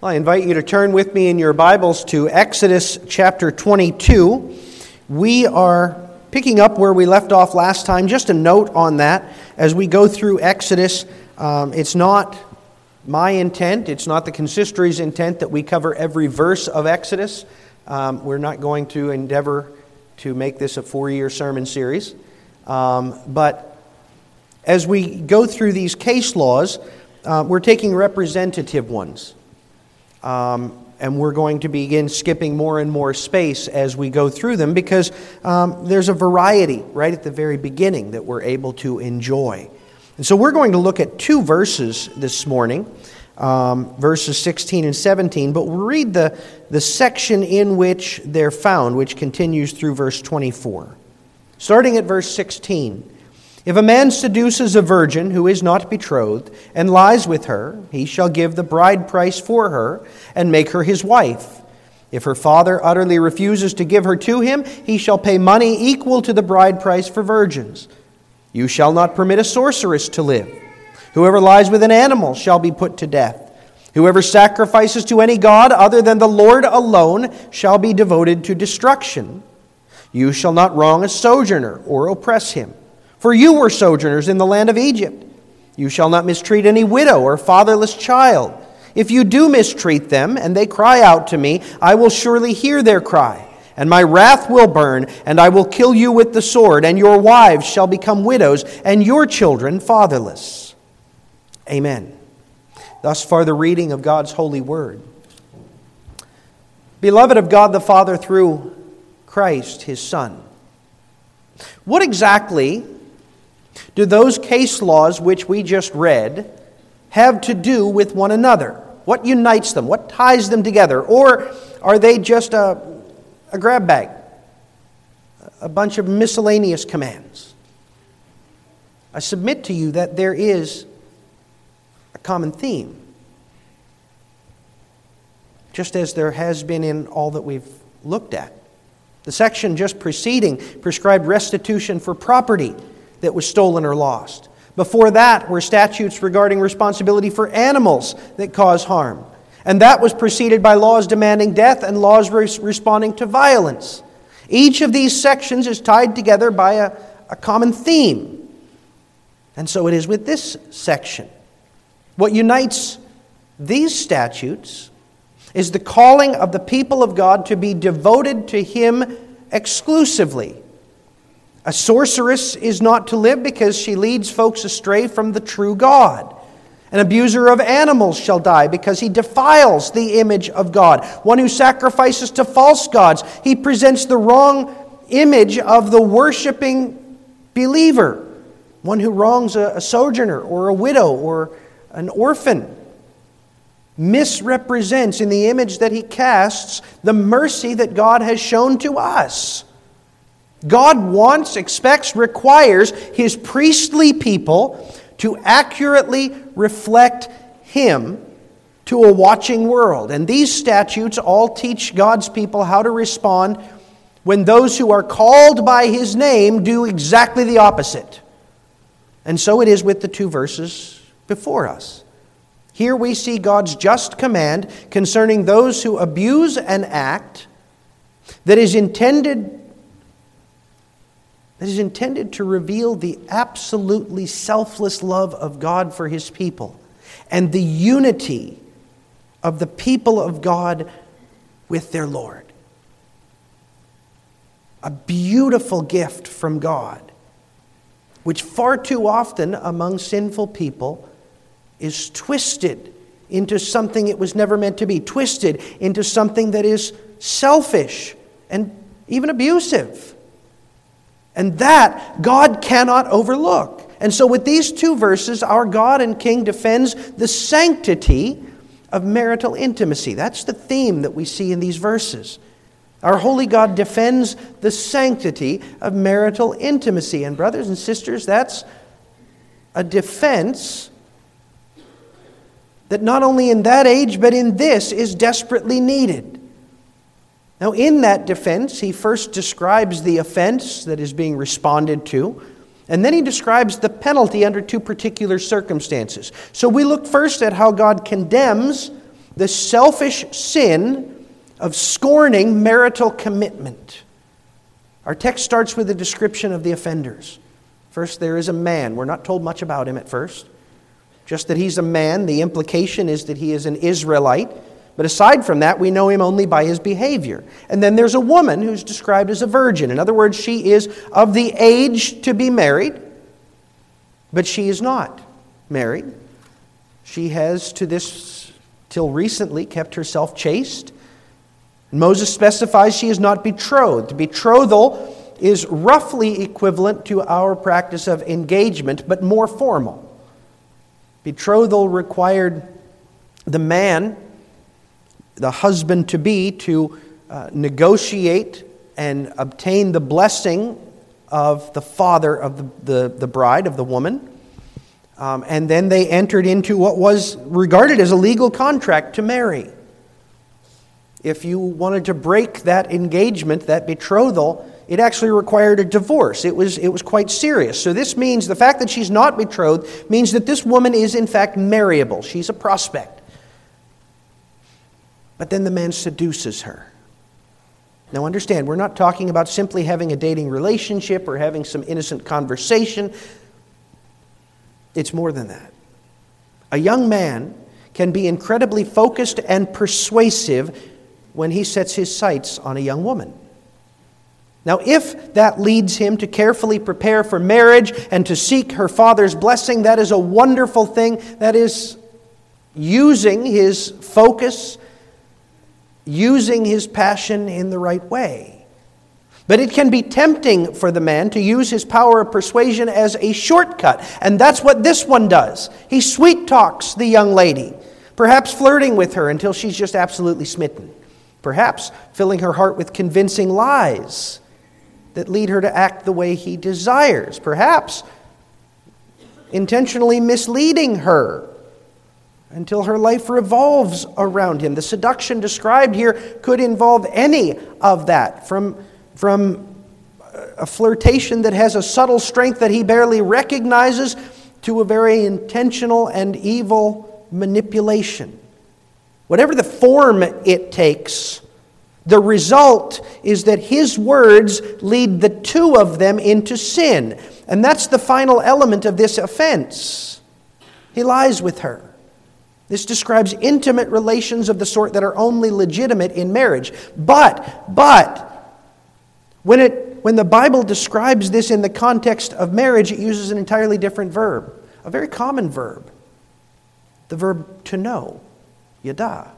I invite you to turn with me in your Bibles to Exodus chapter 22. We are picking up where we left off last time. Just a note on that as we go through Exodus. Um, it's not my intent, it's not the consistory's intent that we cover every verse of Exodus. Um, we're not going to endeavor to make this a four year sermon series. Um, but as we go through these case laws, uh, we're taking representative ones. Um, and we're going to begin skipping more and more space as we go through them because um, there's a variety right at the very beginning that we're able to enjoy. And so we're going to look at two verses this morning, um, verses 16 and 17, but we'll read the, the section in which they're found, which continues through verse 24. Starting at verse 16. If a man seduces a virgin who is not betrothed and lies with her, he shall give the bride price for her and make her his wife. If her father utterly refuses to give her to him, he shall pay money equal to the bride price for virgins. You shall not permit a sorceress to live. Whoever lies with an animal shall be put to death. Whoever sacrifices to any god other than the Lord alone shall be devoted to destruction. You shall not wrong a sojourner or oppress him. For you were sojourners in the land of Egypt. You shall not mistreat any widow or fatherless child. If you do mistreat them, and they cry out to me, I will surely hear their cry, and my wrath will burn, and I will kill you with the sword, and your wives shall become widows, and your children fatherless. Amen. Thus far, the reading of God's holy word. Beloved of God the Father through Christ, his Son. What exactly do those case laws which we just read have to do with one another? What unites them? What ties them together? Or are they just a, a grab bag? A bunch of miscellaneous commands? I submit to you that there is a common theme, just as there has been in all that we've looked at. The section just preceding prescribed restitution for property that was stolen or lost. Before that were statutes regarding responsibility for animals that cause harm. And that was preceded by laws demanding death and laws responding to violence. Each of these sections is tied together by a, a common theme. And so it is with this section. What unites these statutes is the calling of the people of God to be devoted to Him exclusively a sorceress is not to live because she leads folks astray from the true God. An abuser of animals shall die because he defiles the image of God. One who sacrifices to false gods, he presents the wrong image of the worshiping believer. One who wrongs a, sojourner or a widow or an orphan misrepresents in the image that he casts the mercy that God has shown to us. God wants, expects, requires his priestly people to accurately reflect him to a watching world. And these statutes all teach God's people how to respond when those who are called by his name do exactly the opposite. And so it is with the two verses before us. Here we see God's just command concerning those who abuse an act that is intended that is intended to reveal the absolutely selfless love of God for his people and the unity of the people of God with their Lord. A beautiful gift from God, which far too often among sinful people is twisted into something it was never meant to be, twisted into something that is selfish and even abusive. And that God cannot overlook. And so, with these two verses, our God and King defends the sanctity of marital intimacy. That's the theme that we see in these verses. Our holy God defends the sanctity of marital intimacy. And, brothers and sisters, that's a defense that not only in that age, but in this is desperately needed. Now, in that defense, he first describes the offense that is being responded to, and then he describes the penalty under two particular circumstances. So we look first at how God condemns the selfish sin of scorning marital commitment. Our text starts with a description of the offenders. First, there is a man. We're not told much about him at first. Just that he's a man. The implication is that he is an Israelite. But aside from that, we know him only by his behavior. And then there's a woman who's described as a virgin. In other words, she is of the age to be married, but she is not married. She has, to this, till recently, kept herself chaste. Moses specifies she is not betrothed. Betrothal is roughly equivalent to our practice of engagement, but more formal. Betrothal required the man, the husband to be, to uh, negotiate and obtain the blessing of the father of the, the, the bride, of the woman. Um, and then they entered into what was regarded as a legal contract to marry. If you wanted to break that engagement, that betrothal, it actually required a divorce. It was, it was quite serious. So, this means the fact that she's not betrothed means that this woman is, in fact, marriable. She's a prospect. But then the man seduces her. Now, understand, we're not talking about simply having a dating relationship or having some innocent conversation. It's more than that. A young man can be incredibly focused and persuasive when he sets his sights on a young woman. Now, if that leads him to carefully prepare for marriage and to seek her father's blessing, that is a wonderful thing. That is using his focus, using his passion in the right way. But it can be tempting for the man to use his power of persuasion as a shortcut. And that's what this one does. He sweet talks the young lady, perhaps flirting with her until she's just absolutely smitten perhaps filling her heart with convincing lies that lead her to act the way he desires, perhaps intentionally misleading her until her life revolves around him. The seduction described here could involve any of that, from, from uh, a flirtation that has a subtle strength that he barely recognizes to a very intentional and evil manipulation. Whatever the form it takes, the result is that his words lead the two of them into sin. And that's the final element of this offense. He lies with her. This describes intimate relations of the sort that are only legitimate in marriage. But, but, when, it, when the Bible describes this in the context of marriage, it uses an entirely different verb, a very common verb the verb to know yada.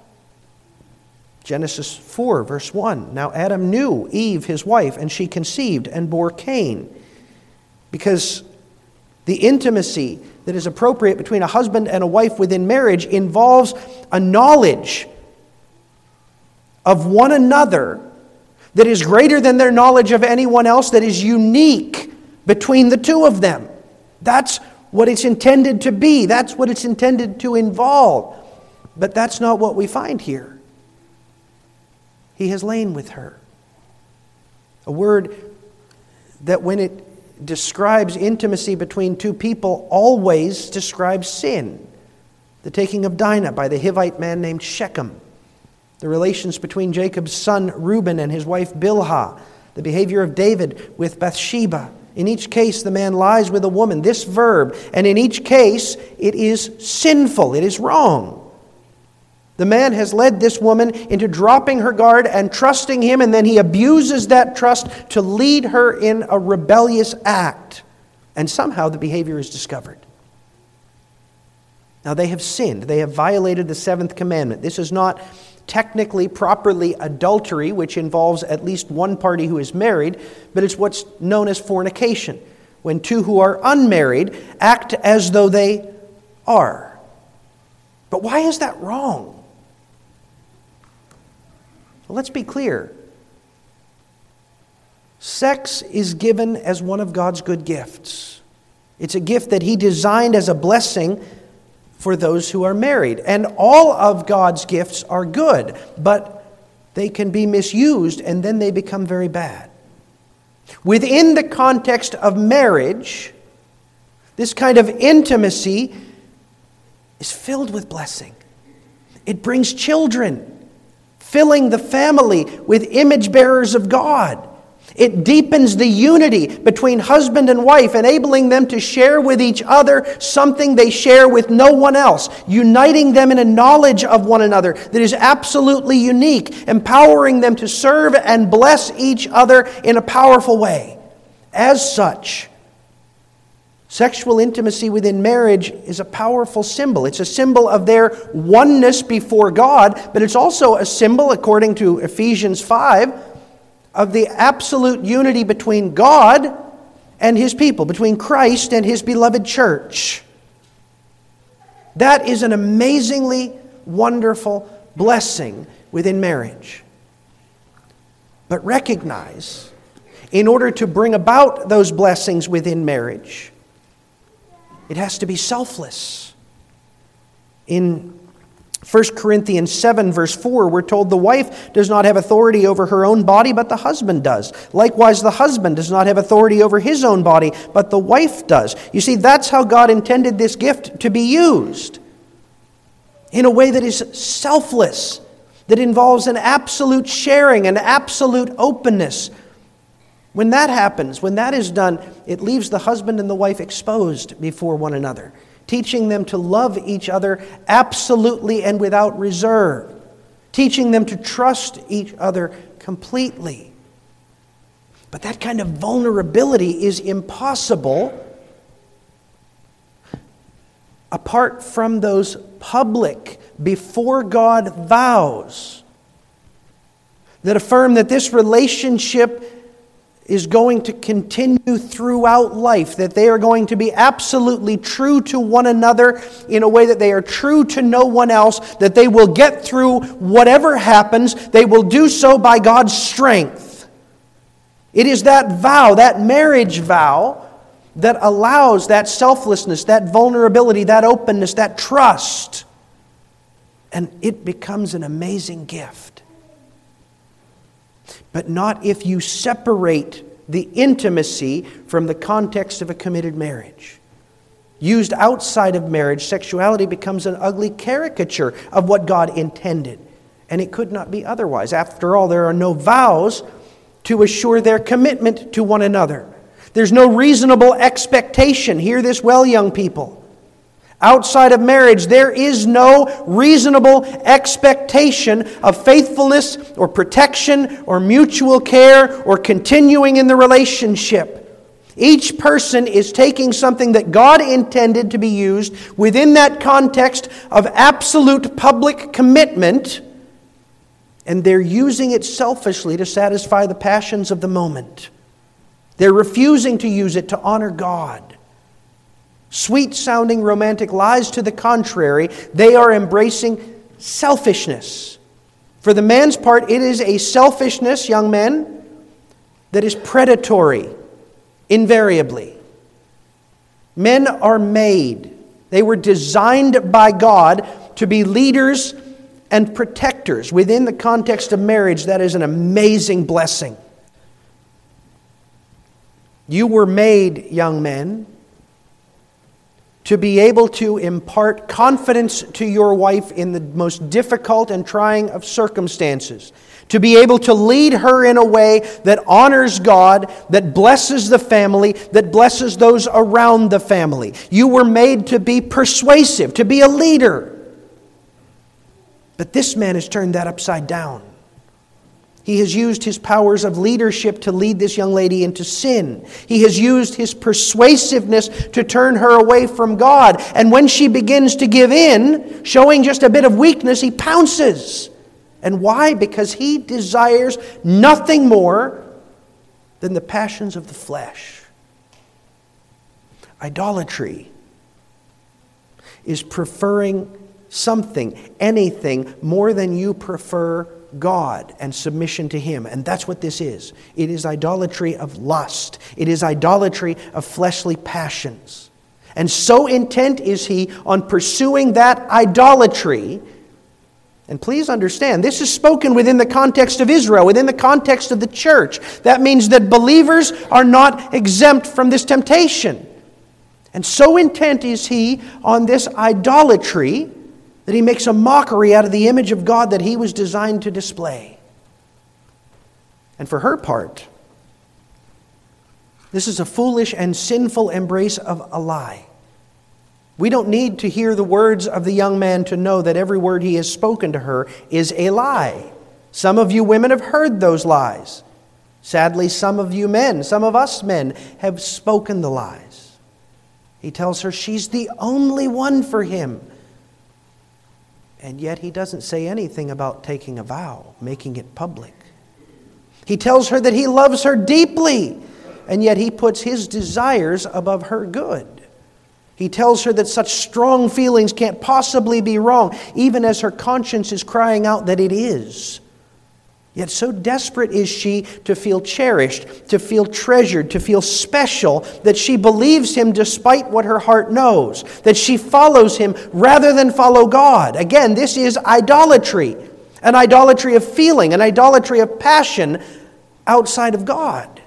Genesis 4, verse 1. Now Adam knew Eve, his wife, and she conceived and bore Cain. Because the intimacy that is appropriate between a husband and a wife within marriage involves a knowledge of one another that is greater than their knowledge of anyone else, that is unique between the two of them. That's what it's intended to be, that's what it's intended to involve. But that's not what we find here. He has lain with her. A word that, when it describes intimacy between two people, always describes sin. The taking of Dinah by the Hivite man named Shechem, the relations between Jacob's son Reuben and his wife Bilhah, the behavior of David with Bathsheba. In each case, the man lies with a woman, this verb, and in each case, it is sinful, it is wrong. The man has led this woman into dropping her guard and trusting him, and then he abuses that trust to lead her in a rebellious act. And somehow the behavior is discovered. Now they have sinned, they have violated the seventh commandment. This is not technically, properly adultery, which involves at least one party who is married, but it's what's known as fornication, when two who are unmarried act as though they are. But why is that wrong? Well, let's be clear. Sex is given as one of God's good gifts. It's a gift that He designed as a blessing for those who are married. And all of God's gifts are good, but they can be misused and then they become very bad. Within the context of marriage, this kind of intimacy is filled with blessing. It brings children, filling the family with image bearers of God. It deepens the unity between husband and wife, enabling them to share with each other something they share with no one else, uniting them in a knowledge of one another that is absolutely unique, empowering them to serve and bless each other in a powerful way. As such, Sexual intimacy within marriage is a powerful symbol. It's a symbol of their oneness before God, but it's also a symbol, according to Ephesians 5, of the absolute unity between God and his people, between Christ and his beloved church. That is an amazingly wonderful blessing within marriage. But recognize, in order to bring about those blessings within marriage, it has to be selfless. In 1 Corinthians 7, verse 4, we're told the wife does not have authority over her own body, but the husband does. Likewise, the husband does not have authority over his own body, but the wife does. You see, that's how God intended this gift to be used in a way that is selfless, that involves an absolute sharing, an absolute openness. When that happens, when that is done, it leaves the husband and the wife exposed before one another teaching them to love each other absolutely and without reserve, teaching them to trust each other completely. But that kind of vulnerability is impossible apart from those public, before God vows that affirm that this relationship is going to continue throughout life, that they are going to be absolutely true to one another in a way that they are true to no one else, that they will get through whatever happens, they will do so by God's strength. It is that vow, that marriage vow, that allows that selflessness, that vulnerability, that openness, that trust. And it becomes an amazing gift but not if you separate the intimacy from the context of a committed marriage. Used outside of marriage, sexuality becomes an ugly caricature of what God intended. And it could not be otherwise. After all, there are no vows to assure their commitment to one another. There's no reasonable expectation. Hear this well, young people. Outside of marriage, there is no reasonable expectation of faithfulness or protection or mutual care or continuing in the relationship. Each person is taking something that God intended to be used within that context of absolute public commitment, and they're using it selfishly to satisfy the passions of the moment. They're refusing to use it to honor God. Sweet sounding romantic lies to the contrary, they are embracing selfishness. For the man's part, it is a selfishness, young men, that is predatory, invariably. Men are made, they were designed by God to be leaders and protectors within the context of marriage. That is an amazing blessing. You were made, young men, to be able to impart confidence to your wife in the most difficult and trying of circumstances, to be able to lead her in a way that honors God, that blesses the family, that blesses those around the family. You were made to be persuasive, to be a leader. But this man has turned that upside down. He has used his powers of leadership to lead this young lady into sin. He has used his persuasiveness to turn her away from God. And when she begins to give in, showing just a bit of weakness, he pounces. And why? Because he desires nothing more than the passions of the flesh. Idolatry is preferring something, anything, more than you prefer God and submission to Him. And that's what this is it is idolatry of lust, it is idolatry of fleshly passions. And so intent is he on pursuing that idolatry. And please understand, this is spoken within the context of Israel, within the context of the church. That means that believers are not exempt from this temptation. And so intent is he on this idolatry that he makes a mockery out of the image of God that he was designed to display. And for her part, this is a foolish and sinful embrace of a lie. We don't need to hear the words of the young man to know that every word he has spoken to her is a lie. Some of you women have heard those lies. Sadly, some of you men, some of us men, have spoken the lies. He tells her she's the only one for him. And yet he doesn't say anything about taking a vow, making it public. He tells her that he loves her deeply, and yet he puts his desires above her good. He tells her that such strong feelings can't possibly be wrong, even as her conscience is crying out that it is. Yet, so desperate is she to feel cherished, to feel treasured, to feel special, that she believes him despite what her heart knows, that she follows him rather than follow God. Again, this is idolatry an idolatry of feeling, an idolatry of passion outside of God.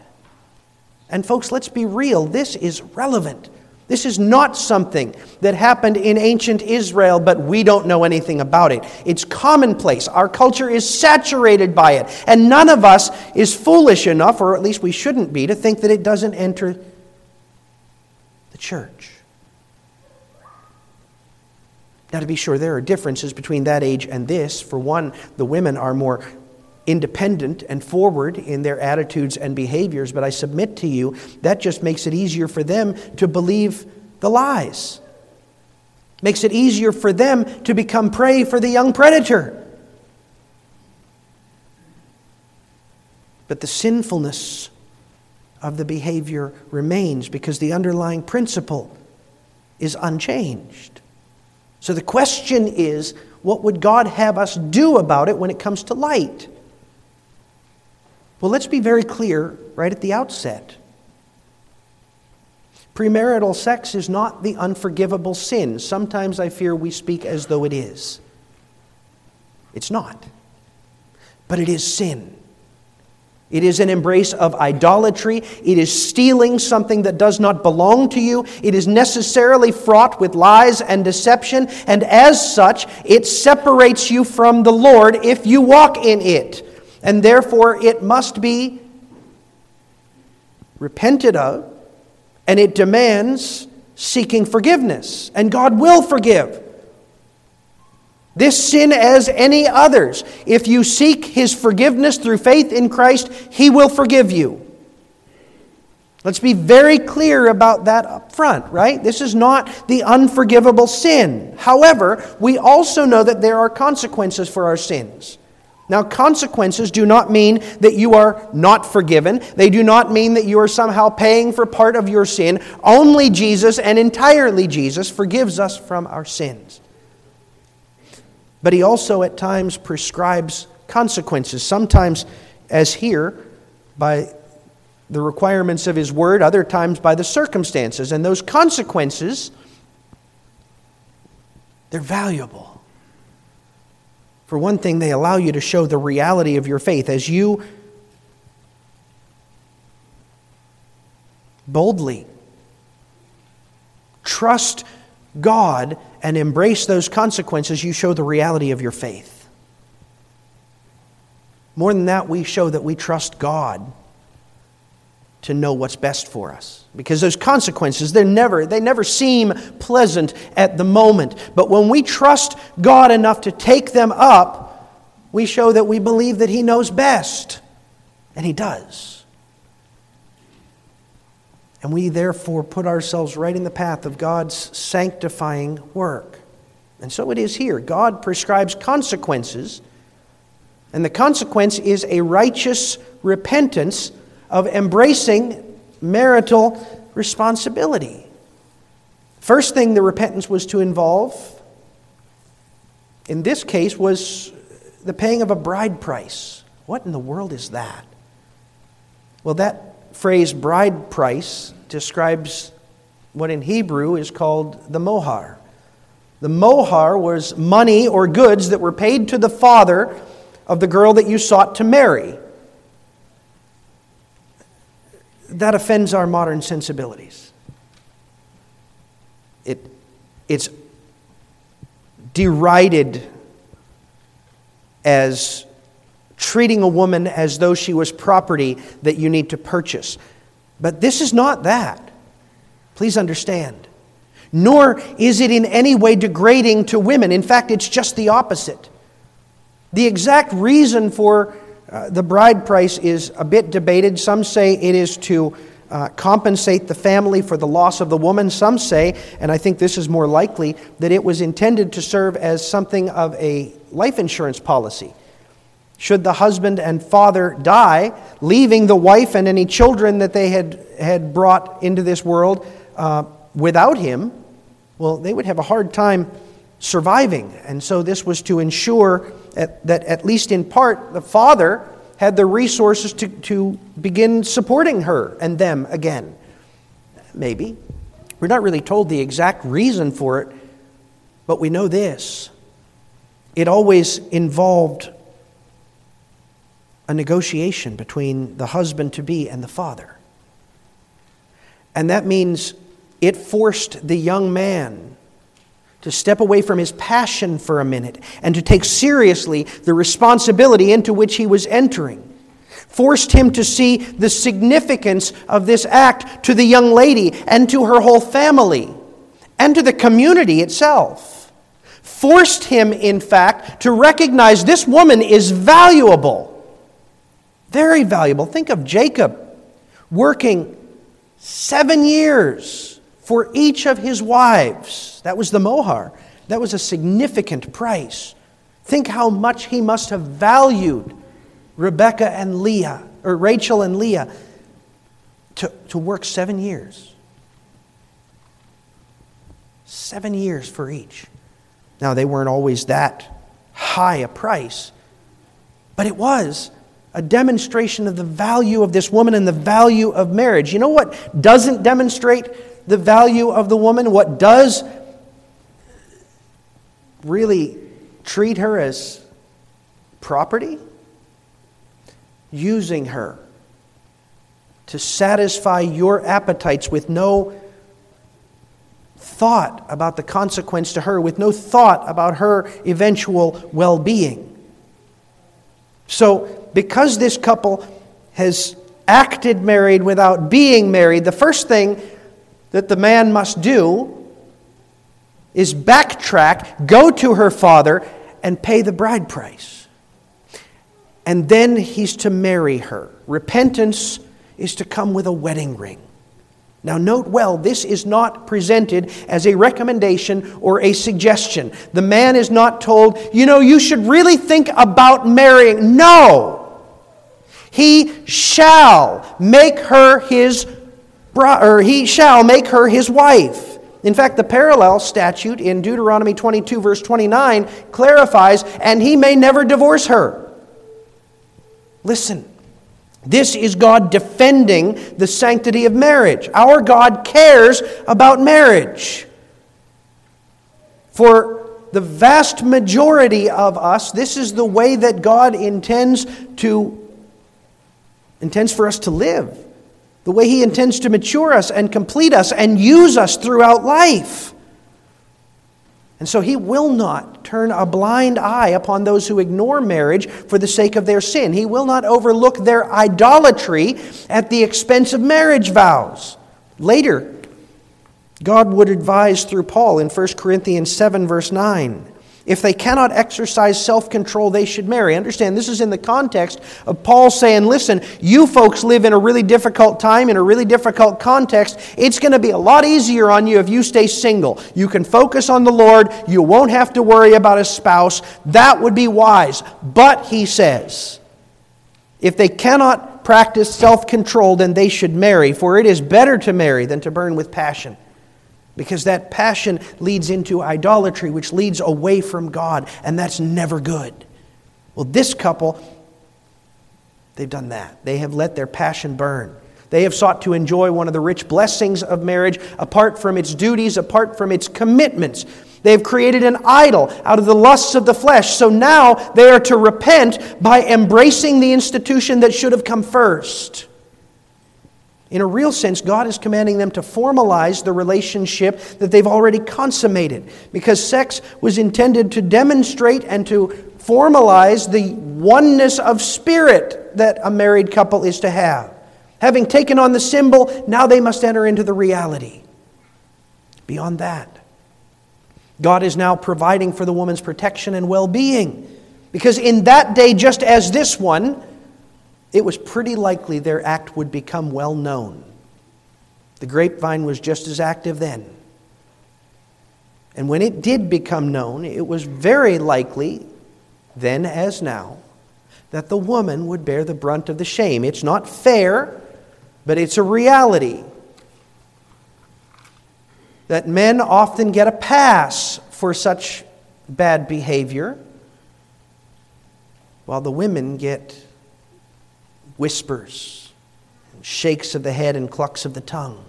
And, folks, let's be real this is relevant. This is not something that happened in ancient Israel, but we don't know anything about it. It's commonplace. Our culture is saturated by it. And none of us is foolish enough, or at least we shouldn't be, to think that it doesn't enter the church. Now, to be sure, there are differences between that age and this. For one, the women are more independent and forward in their attitudes and behaviors, but I submit to you that just makes it easier for them to believe the lies. Makes it easier for them to become prey for the young predator. But the sinfulness of the behavior remains because the underlying principle is unchanged. So the question is what would God have us do about it when it comes to light? Well, let's be very clear right at the outset. Premarital sex is not the unforgivable sin. Sometimes I fear we speak as though it is. It's not. But it is sin. It is an embrace of idolatry. It is stealing something that does not belong to you. It is necessarily fraught with lies and deception, and as such, it separates you from the Lord if you walk in it and therefore it must be repented of, and it demands seeking forgiveness, and God will forgive. This sin, as any others, if you seek His forgiveness through faith in Christ, He will forgive you. Let's be very clear about that up front, right? This is not the unforgivable sin. However, we also know that there are consequences for our sins. Now, consequences do not mean that you are not forgiven. They do not mean that you are somehow paying for part of your sin. Only Jesus and entirely Jesus forgives us from our sins. But he also at times prescribes consequences, sometimes, as here, by the requirements of his word, other times by the circumstances. And those consequences, they're valuable. For one thing, they allow you to show the reality of your faith as you boldly trust God and embrace those consequences, you show the reality of your faith. More than that, we show that we trust God to know what's best for us. Because those consequences they're never they never seem pleasant at the moment. But when we trust god enough to take them up we show that we believe that he knows best. And he does. And we therefore put ourselves right in the path of god's sanctifying work. And so it is here. God prescribes consequences and the consequence is a righteous repentance of embracing marital responsibility. First thing the repentance was to involve, in this case, was the paying of a bride price. What in the world is that? Well, that phrase, bride price, describes what in Hebrew is called the mohar. The mohar was money or goods that were paid to the father of the girl that you sought to marry that offends our modern sensibilities. It, it's derided as treating a woman as though she was property that you need to purchase. But this is not that. Please understand. Nor is it in any way degrading to women. In fact, it's just the opposite. The exact reason for uh, the bride price is a bit debated. Some say it is to uh, compensate the family for the loss of the woman. Some say, and I think this is more likely, that it was intended to serve as something of a life insurance policy. Should the husband and father die, leaving the wife and any children that they had, had brought into this world uh, without him, well, they would have a hard time surviving. And so this was to ensure at, that, at least in part, the father had the resources to, to begin supporting her and them again. Maybe. We're not really told the exact reason for it, but we know this. It always involved a negotiation between the husband to be and the father. And that means it forced the young man to step away from his passion for a minute and to take seriously the responsibility into which he was entering. Forced him to see the significance of this act to the young lady and to her whole family and to the community itself. Forced him, in fact, to recognize this woman is valuable. Very valuable. Think of Jacob working seven years for each of his wives. That was the mohar. That was a significant price. Think how much he must have valued Rebecca and Leah, or Rachel and Leah, to, to work seven years. Seven years for each. Now, they weren't always that high a price, but it was a demonstration of the value of this woman and the value of marriage. You know what doesn't demonstrate the value of the woman, what does really treat her as property, using her to satisfy your appetites with no thought about the consequence to her, with no thought about her eventual well being. So, because this couple has acted married without being married, the first thing that the man must do is backtrack, go to her father, and pay the bride price. And then he's to marry her. Repentance is to come with a wedding ring. Now, note well, this is not presented as a recommendation or a suggestion. The man is not told, you know, you should really think about marrying. No! He shall make her his or he shall make her his wife. In fact, the parallel statute in Deuteronomy 22, verse 29, clarifies, and he may never divorce her. Listen, this is God defending the sanctity of marriage. Our God cares about marriage. For the vast majority of us, this is the way that God intends to intends for us to live the way He intends to mature us and complete us and use us throughout life. And so He will not turn a blind eye upon those who ignore marriage for the sake of their sin. He will not overlook their idolatry at the expense of marriage vows. Later, God would advise through Paul in 1 Corinthians 7, verse 9 if they cannot exercise self control, they should marry. Understand, this is in the context of Paul saying, listen, you folks live in a really difficult time, in a really difficult context. It's going to be a lot easier on you if you stay single. You can focus on the Lord, you won't have to worry about a spouse. That would be wise. But, he says, if they cannot practice self control, then they should marry, for it is better to marry than to burn with passion. Because that passion leads into idolatry, which leads away from God, and that's never good. Well, this couple, they've done that. They have let their passion burn. They have sought to enjoy one of the rich blessings of marriage apart from its duties, apart from its commitments. They have created an idol out of the lusts of the flesh. So now they are to repent by embracing the institution that should have come first In a real sense, God is commanding them to formalize the relationship that they've already consummated because sex was intended to demonstrate and to formalize the oneness of spirit that a married couple is to have. Having taken on the symbol, now they must enter into the reality. Beyond that, God is now providing for the woman's protection and well being. Because in that day, just as this one, it was pretty likely their act would become well known. The grapevine was just as active then. And when it did become known, it was very likely, then as now, that the woman would bear the brunt of the shame. It's not fair, but it's a reality that men often get a pass for such bad behavior, while the women get whispers, and shakes of the head, and clucks of the tongue.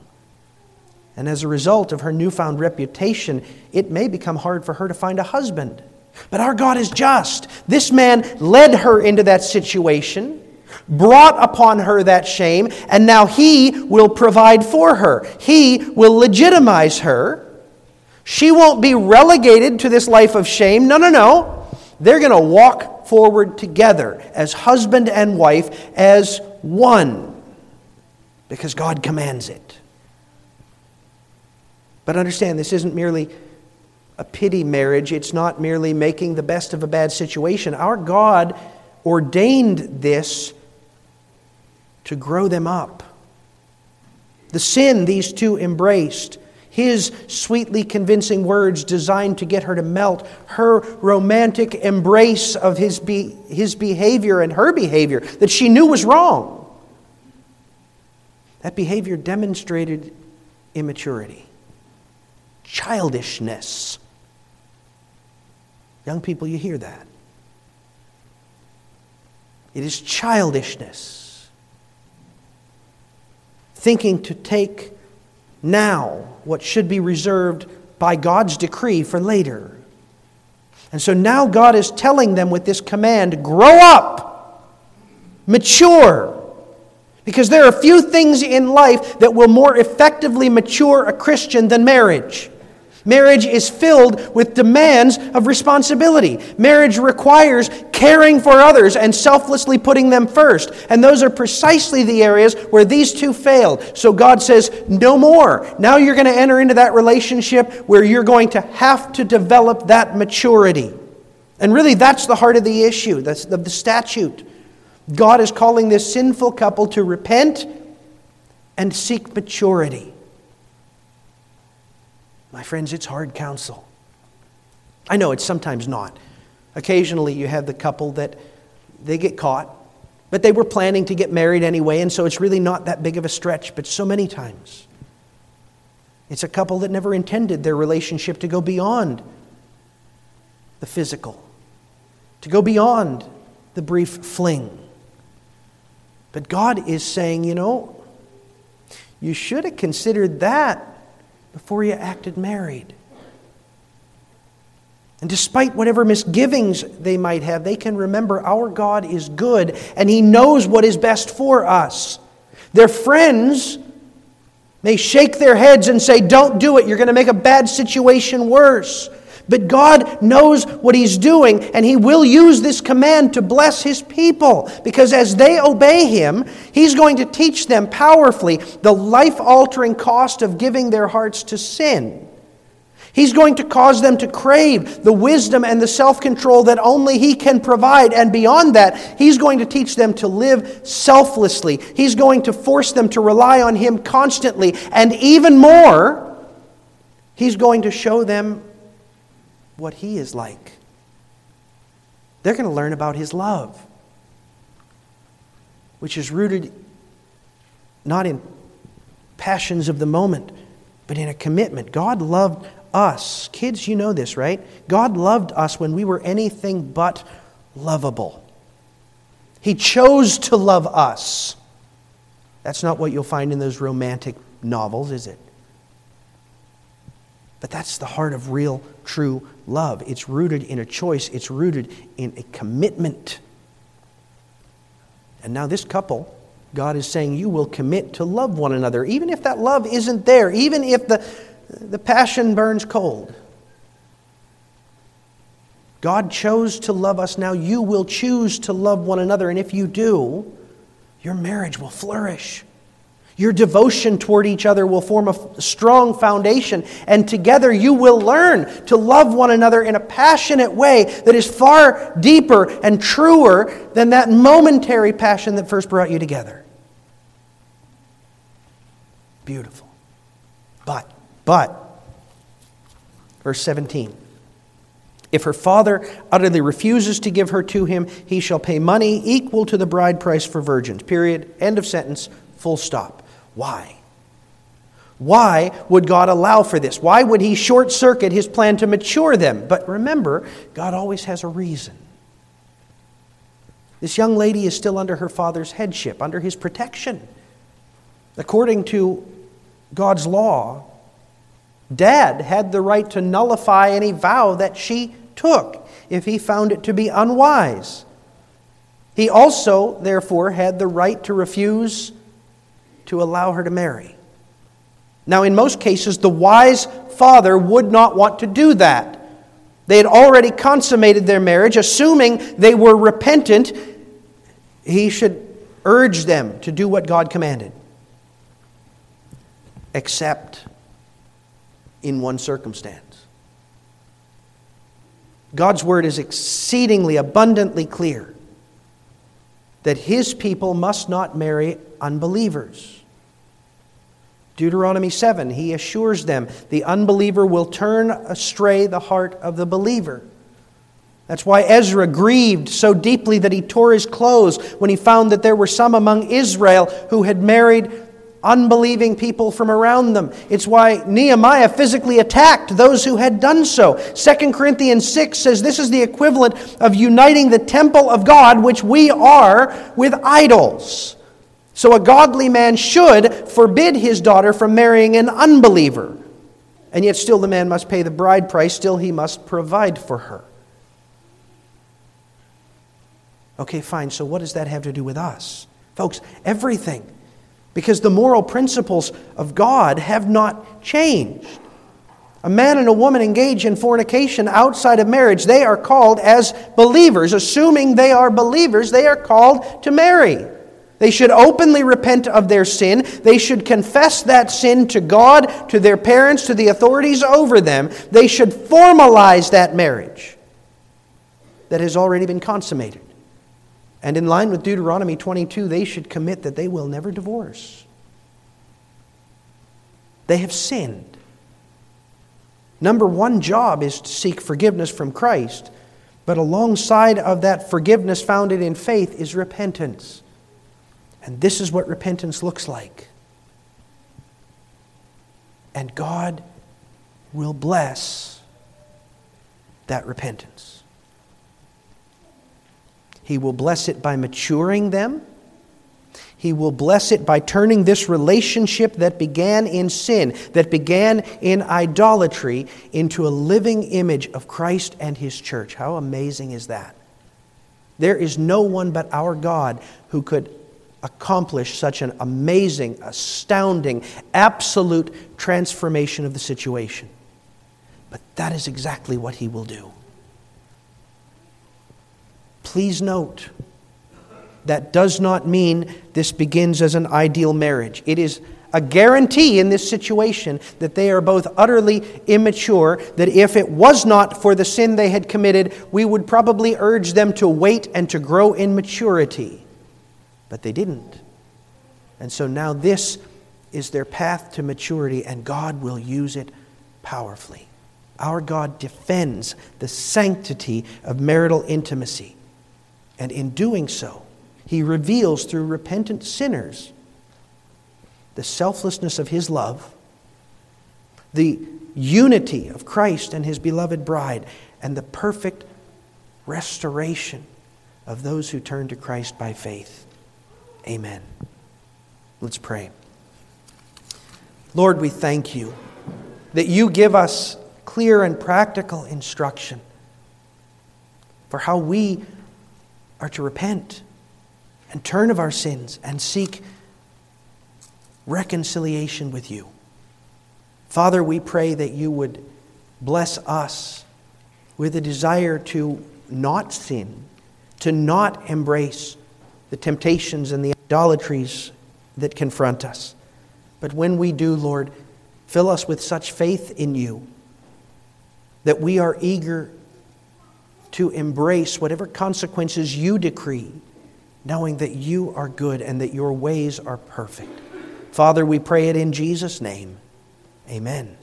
And as a result of her newfound reputation, it may become hard for her to find a husband. But our God is just. This man led her into that situation, brought upon her that shame, and now he will provide for her. He will legitimize her. She won't be relegated to this life of shame. No, no, no. They're going to walk forward together as husband and wife, as one, because God commands it. But understand, this isn't merely a pity marriage, it's not merely making the best of a bad situation. Our God ordained this to grow them up. The sin these two embraced his sweetly convincing words designed to get her to melt, her romantic embrace of his, be, his behavior and her behavior that she knew was wrong. That behavior demonstrated immaturity, childishness. Young people, you hear that. It is childishness. Thinking to take now what should be reserved by God's decree for later. And so now God is telling them with this command grow up, mature. Because there are few things in life that will more effectively mature a Christian than marriage. Marriage is filled with demands of responsibility. Marriage requires caring for others and selflessly putting them first. And those are precisely the areas where these two failed. So God says, no more. Now you're going to enter into that relationship where you're going to have to develop that maturity. And really, that's the heart of the issue, the, the statute. God is calling this sinful couple to repent and seek maturity. My friends, it's hard counsel. I know it's sometimes not. Occasionally, you have the couple that they get caught, but they were planning to get married anyway, and so it's really not that big of a stretch. But so many times, it's a couple that never intended their relationship to go beyond the physical, to go beyond the brief fling. But God is saying, you know, you should have considered that before you acted married. And despite whatever misgivings they might have, they can remember our God is good and He knows what is best for us. Their friends may shake their heads and say, Don't do it, you're going to make a bad situation worse. But God knows what He's doing, and He will use this command to bless His people. Because as they obey Him, He's going to teach them powerfully the life altering cost of giving their hearts to sin. He's going to cause them to crave the wisdom and the self control that only He can provide. And beyond that, He's going to teach them to live selflessly. He's going to force them to rely on Him constantly. And even more, He's going to show them what He is like. They're going to learn about His love, which is rooted not in passions of the moment, but in a commitment. God loved us. Kids, you know this, right? God loved us when we were anything but lovable. He chose to love us. That's not what you'll find in those romantic novels, is it? But that's the heart of real, true love. It's rooted in a choice, it's rooted in a commitment. And now, this couple, God is saying you will commit to love one another, even if that love isn't there, even if the, the passion burns cold. God chose to love us. Now you will choose to love one another. And if you do, your marriage will flourish. Your devotion toward each other will form a strong foundation, and together you will learn to love one another in a passionate way that is far deeper and truer than that momentary passion that first brought you together. Beautiful. But, but, verse 17. If her father utterly refuses to give her to him, he shall pay money equal to the bride price for virgins. Period. End of sentence. Full stop. Why? Why would God allow for this? Why would he short circuit his plan to mature them? But remember, God always has a reason. This young lady is still under her father's headship, under his protection. According to God's law, dad had the right to nullify any vow that she took if he found it to be unwise. He also, therefore, had the right to refuse to allow her to marry. Now, in most cases, the wise father would not want to do that. They had already consummated their marriage, assuming they were repentant. He should urge them to do what God commanded, except in one circumstance. God's word is exceedingly abundantly clear that his people must not marry unbelievers. Deuteronomy 7, he assures them the unbeliever will turn astray the heart of the believer. That's why Ezra grieved so deeply that he tore his clothes when he found that there were some among Israel who had married unbelieving people from around them. It's why Nehemiah physically attacked those who had done so. 2 Corinthians 6 says this is the equivalent of uniting the temple of God, which we are, with idols. So a godly man should forbid his daughter from marrying an unbeliever. And yet, still, the man must pay the bride price, still, he must provide for her. Okay, fine. So, what does that have to do with us? Folks, everything because the moral principles of God have not changed. A man and a woman engage in fornication outside of marriage. They are called as believers. Assuming they are believers, they are called to marry. They should openly repent of their sin. They should confess that sin to God, to their parents, to the authorities over them. They should formalize that marriage that has already been consummated. And in line with Deuteronomy 22, they should commit that they will never divorce. They have sinned. Number one job is to seek forgiveness from Christ, but alongside of that forgiveness founded in faith is repentance. And this is what repentance looks like. And God will bless that repentance. He will bless it by maturing them. He will bless it by turning this relationship that began in sin, that began in idolatry, into a living image of Christ and His church. How amazing is that? There is no one but our God who could accomplish such an amazing, astounding, absolute transformation of the situation. But that is exactly what He will do. Please note, that does not mean this begins as an ideal marriage. It is a guarantee in this situation that they are both utterly immature, that if it was not for the sin they had committed, we would probably urge them to wait and to grow in maturity. But they didn't. And so now this is their path to maturity, and God will use it powerfully. Our God defends the sanctity of marital intimacy. And in doing so, he reveals through repentant sinners the selflessness of his love, the unity of Christ and his beloved bride, and the perfect restoration of those who turn to Christ by faith. Amen. Let's pray. Lord, we thank you that you give us clear and practical instruction for how we are to repent and turn of our sins and seek reconciliation with you. Father, we pray that you would bless us with a desire to not sin, to not embrace the temptations and the idolatries that confront us. But when we do, Lord, fill us with such faith in you that we are eager to embrace whatever consequences you decree, knowing that you are good and that your ways are perfect. Father, we pray it in Jesus' name. Amen.